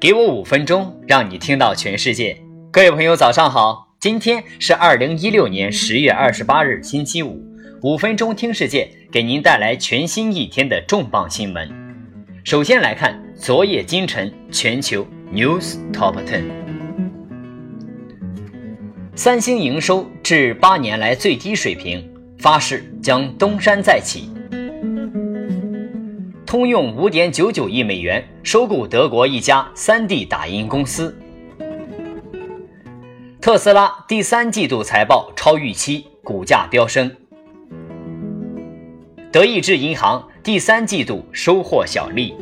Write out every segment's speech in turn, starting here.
给我五分钟，让你听到全世界。各位朋友，早上好！今天是二零一六年十月二十八日，星期五。五分钟听世界，给您带来全新一天的重磅新闻。首先来看昨夜今晨全球 News Top Ten。三星营收至八年来最低水平，发誓将东山再起。通用五点九九亿美元收购德国一家 3D 打印公司。特斯拉第三季度财报超预期，股价飙升。德意志银行第三季度收获小利。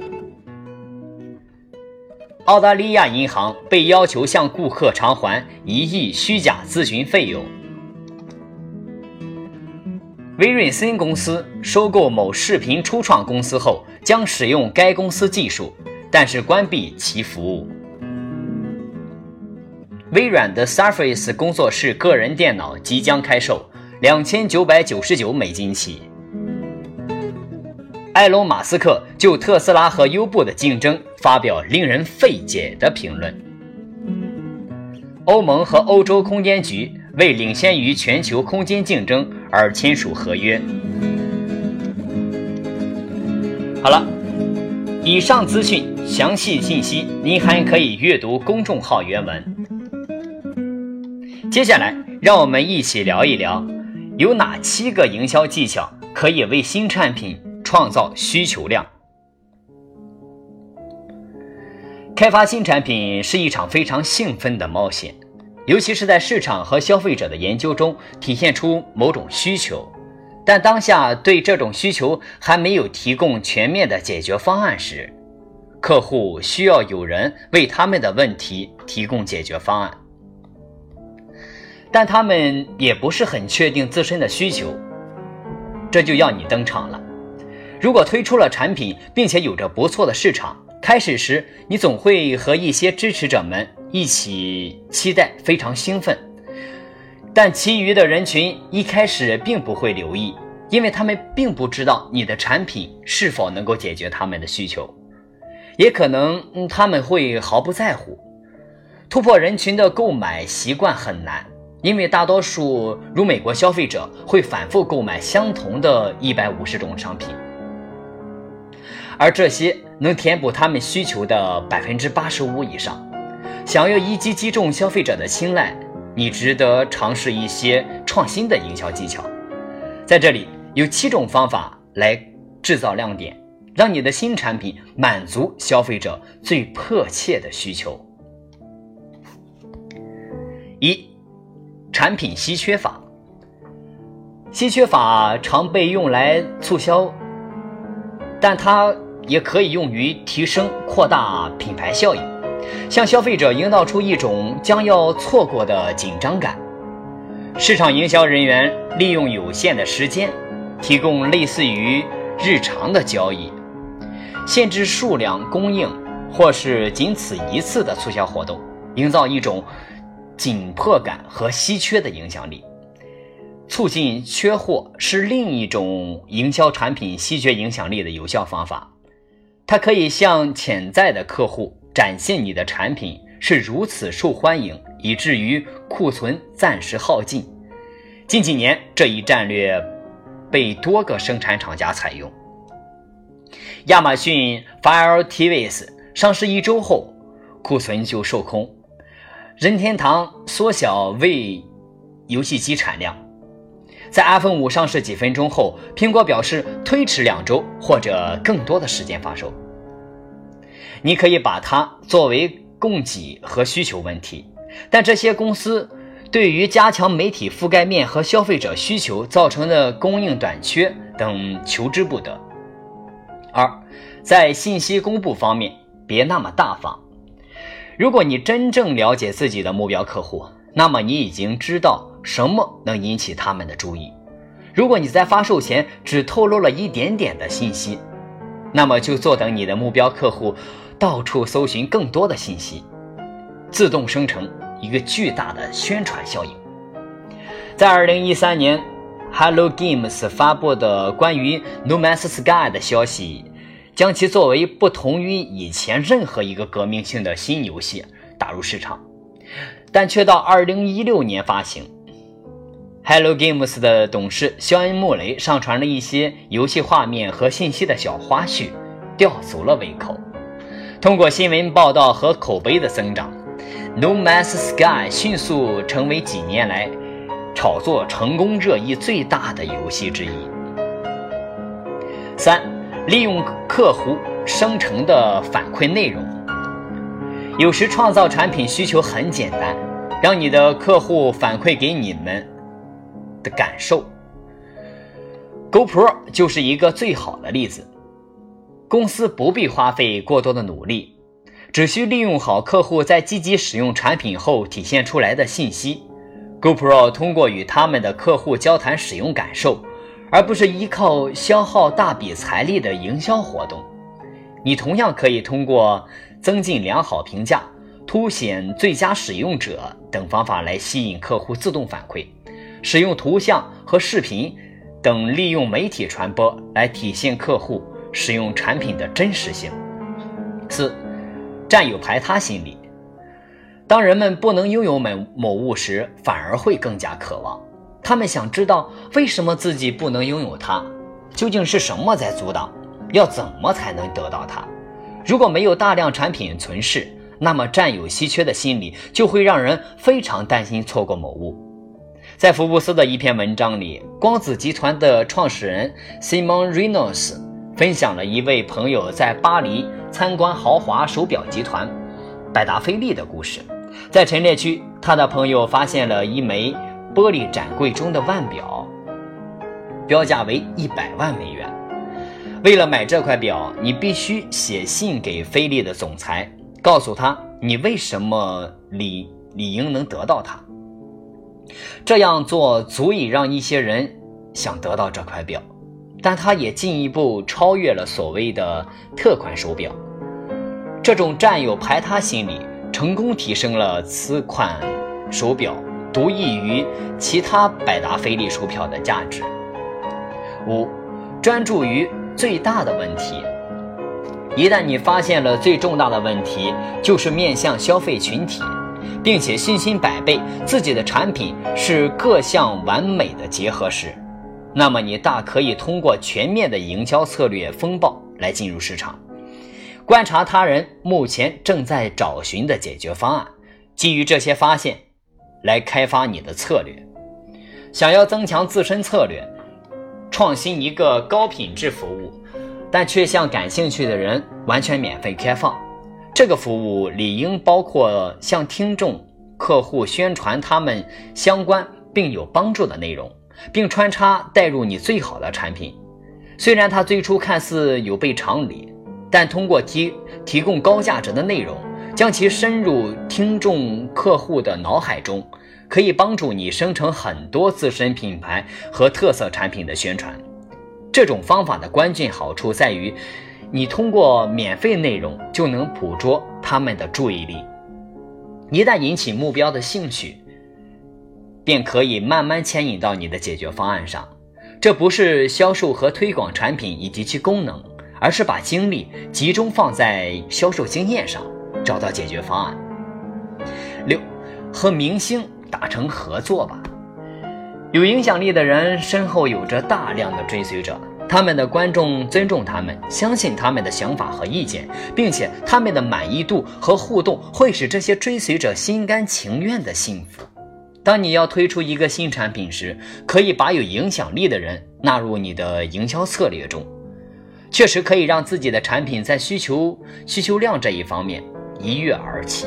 澳大利亚银行被要求向顾客偿还一亿虚假咨询费用。威瑞森公司收购某视频初创公司后，将使用该公司技术，但是关闭其服务。微软的 Surface 工作室个人电脑即将开售，两千九百九十九美金起。埃隆·马斯克就特斯拉和优步的竞争发表令人费解的评论。欧盟和欧洲空间局为领先于全球空间竞争而签署合约。好了，以上资讯详细信息您还可以阅读公众号原文。接下来，让我们一起聊一聊，有哪七个营销技巧可以为新产品创造需求量。开发新产品是一场非常兴奋的冒险，尤其是在市场和消费者的研究中体现出某种需求，但当下对这种需求还没有提供全面的解决方案时，客户需要有人为他们的问题提供解决方案，但他们也不是很确定自身的需求，这就要你登场了。如果推出了产品，并且有着不错的市场，开始时，你总会和一些支持者们一起期待，非常兴奋。但其余的人群一开始并不会留意，因为他们并不知道你的产品是否能够解决他们的需求，也可能他们会毫不在乎。突破人群的购买习惯很难，因为大多数如美国消费者会反复购买相同的一百五十种商品。而这些能填补他们需求的百分之八十五以上。想要一击击中消费者的青睐，你值得尝试一些创新的营销技巧。在这里有七种方法来制造亮点，让你的新产品满足消费者最迫切的需求。一、产品稀缺法。稀缺法常被用来促销，但它。也可以用于提升、扩大品牌效应，向消费者营造出一种将要错过的紧张感。市场营销人员利用有限的时间，提供类似于日常的交易，限制数量供应，或是仅此一次的促销活动，营造一种紧迫感和稀缺的影响力。促进缺货是另一种营销产品稀缺影响力的有效方法。它可以向潜在的客户展现你的产品是如此受欢迎，以至于库存暂时耗尽。近几年，这一战略被多个生产厂家采用。亚马逊 Fire TVs 上市一周后，库存就售空。任天堂缩小为游戏机产量。在 iPhone 五上市几分钟后，苹果表示推迟两周或者更多的时间发售。你可以把它作为供给和需求问题，但这些公司对于加强媒体覆盖面和消费者需求造成的供应短缺等求之不得。二，在信息公布方面，别那么大方。如果你真正了解自己的目标客户，那么你已经知道。什么能引起他们的注意？如果你在发售前只透露了一点点的信息，那么就坐等你的目标客户到处搜寻更多的信息，自动生成一个巨大的宣传效应。在二零一三年，Hello Games 发布的关于 No Man's Sky 的消息，将其作为不同于以前任何一个革命性的新游戏打入市场，但却到2016年发行。Hello Games 的董事肖恩·穆雷上传了一些游戏画面和信息的小花絮，吊足了胃口。通过新闻报道和口碑的增长，《No Man's Sky》迅速成为几年来炒作成功热议最大的游戏之一。三、利用客户生成的反馈内容。有时创造产品需求很简单，让你的客户反馈给你们的感受。GoPro 就是一个最好的例子。公司不必花费过多的努力，只需利用好客户在积极使用产品后体现出来的信息。GoPro 通过与他们的客户交谈使用感受，而不是依靠消耗大笔财力的营销活动。你同样可以通过增进良好评价、凸显最佳使用者等方法来吸引客户自动反馈，使用图像和视频等利用媒体传播来体现客户。使用产品的真实性。四、占有排他心理。当人们不能拥有某某物时，反而会更加渴望。他们想知道为什么自己不能拥有它，究竟是什么在阻挡，要怎么才能得到它？如果没有大量产品存世，那么占有稀缺的心理就会让人非常担心错过某物。在福布斯的一篇文章里，光子集团的创始人 Simon Reynolds。分享了一位朋友在巴黎参观豪华手表集团百达翡丽的故事。在陈列区，他的朋友发现了一枚玻璃展柜中的腕表，标价为一百万美元。为了买这块表，你必须写信给菲利的总裁，告诉他你为什么理理应能得到它。这样做足以让一些人想得到这块表。但它也进一步超越了所谓的特款手表。这种占有排他心理，成功提升了此款手表独异于其他百达翡丽手表的价值。五，专注于最大的问题。一旦你发现了最重大的问题就是面向消费群体，并且信心百倍自己的产品是各项完美的结合时。那么你大可以通过全面的营销策略风暴来进入市场，观察他人目前正在找寻的解决方案，基于这些发现来开发你的策略。想要增强自身策略，创新一个高品质服务，但却向感兴趣的人完全免费开放。这个服务理应包括向听众、客户宣传他们相关并有帮助的内容。并穿插带入你最好的产品，虽然它最初看似有悖常理，但通过提提供高价值的内容，将其深入听众客户的脑海中，可以帮助你生成很多自身品牌和特色产品的宣传。这种方法的关键好处在于，你通过免费内容就能捕捉他们的注意力，一旦引起目标的兴趣。便可以慢慢牵引到你的解决方案上。这不是销售和推广产品以及其功能，而是把精力集中放在销售经验上，找到解决方案。六，和明星达成合作吧。有影响力的人身后有着大量的追随者，他们的观众尊重他们，相信他们的想法和意见，并且他们的满意度和互动会使这些追随者心甘情愿的幸福。当你要推出一个新产品时，可以把有影响力的人纳入你的营销策略中，确实可以让自己的产品在需求需求量这一方面一跃而起，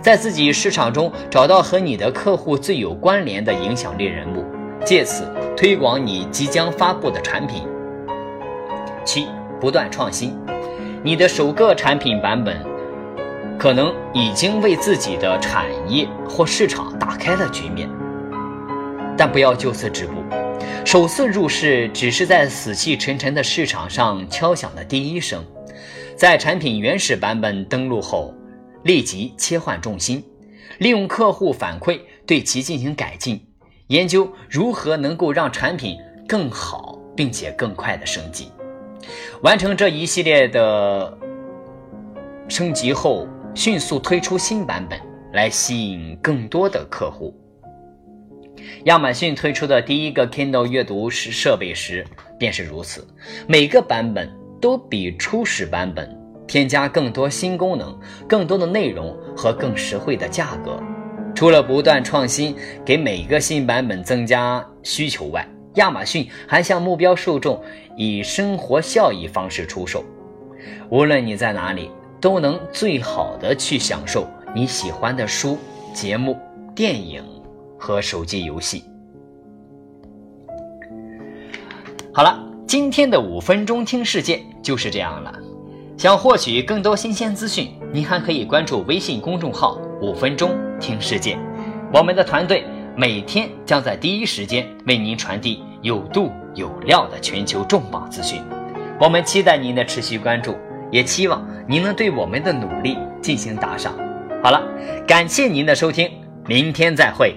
在自己市场中找到和你的客户最有关联的影响力人物，借此推广你即将发布的产品。七，不断创新，你的首个产品版本。可能已经为自己的产业或市场打开了局面，但不要就此止步。首次入市只是在死气沉沉的市场上敲响了第一声。在产品原始版本登陆后，立即切换重心，利用客户反馈对其进行改进，研究如何能够让产品更好并且更快的升级。完成这一系列的升级后，迅速推出新版本，来吸引更多的客户。亚马逊推出的第一个 Kindle 阅读是设备时便是如此，每个版本都比初始版本添加更多新功能、更多的内容和更实惠的价格。除了不断创新，给每个新版本增加需求外，亚马逊还向目标受众以生活效益方式出售。无论你在哪里，都能最好的去享受你喜欢的书、节目、电影和手机游戏。好了，今天的五分钟听世界就是这样了。想获取更多新鲜资讯，您还可以关注微信公众号“五分钟听世界”。我们的团队每天将在第一时间为您传递有度有料的全球重磅资讯。我们期待您的持续关注，也期望您能对我们的努力进行打赏。好了，感谢您的收听，明天再会。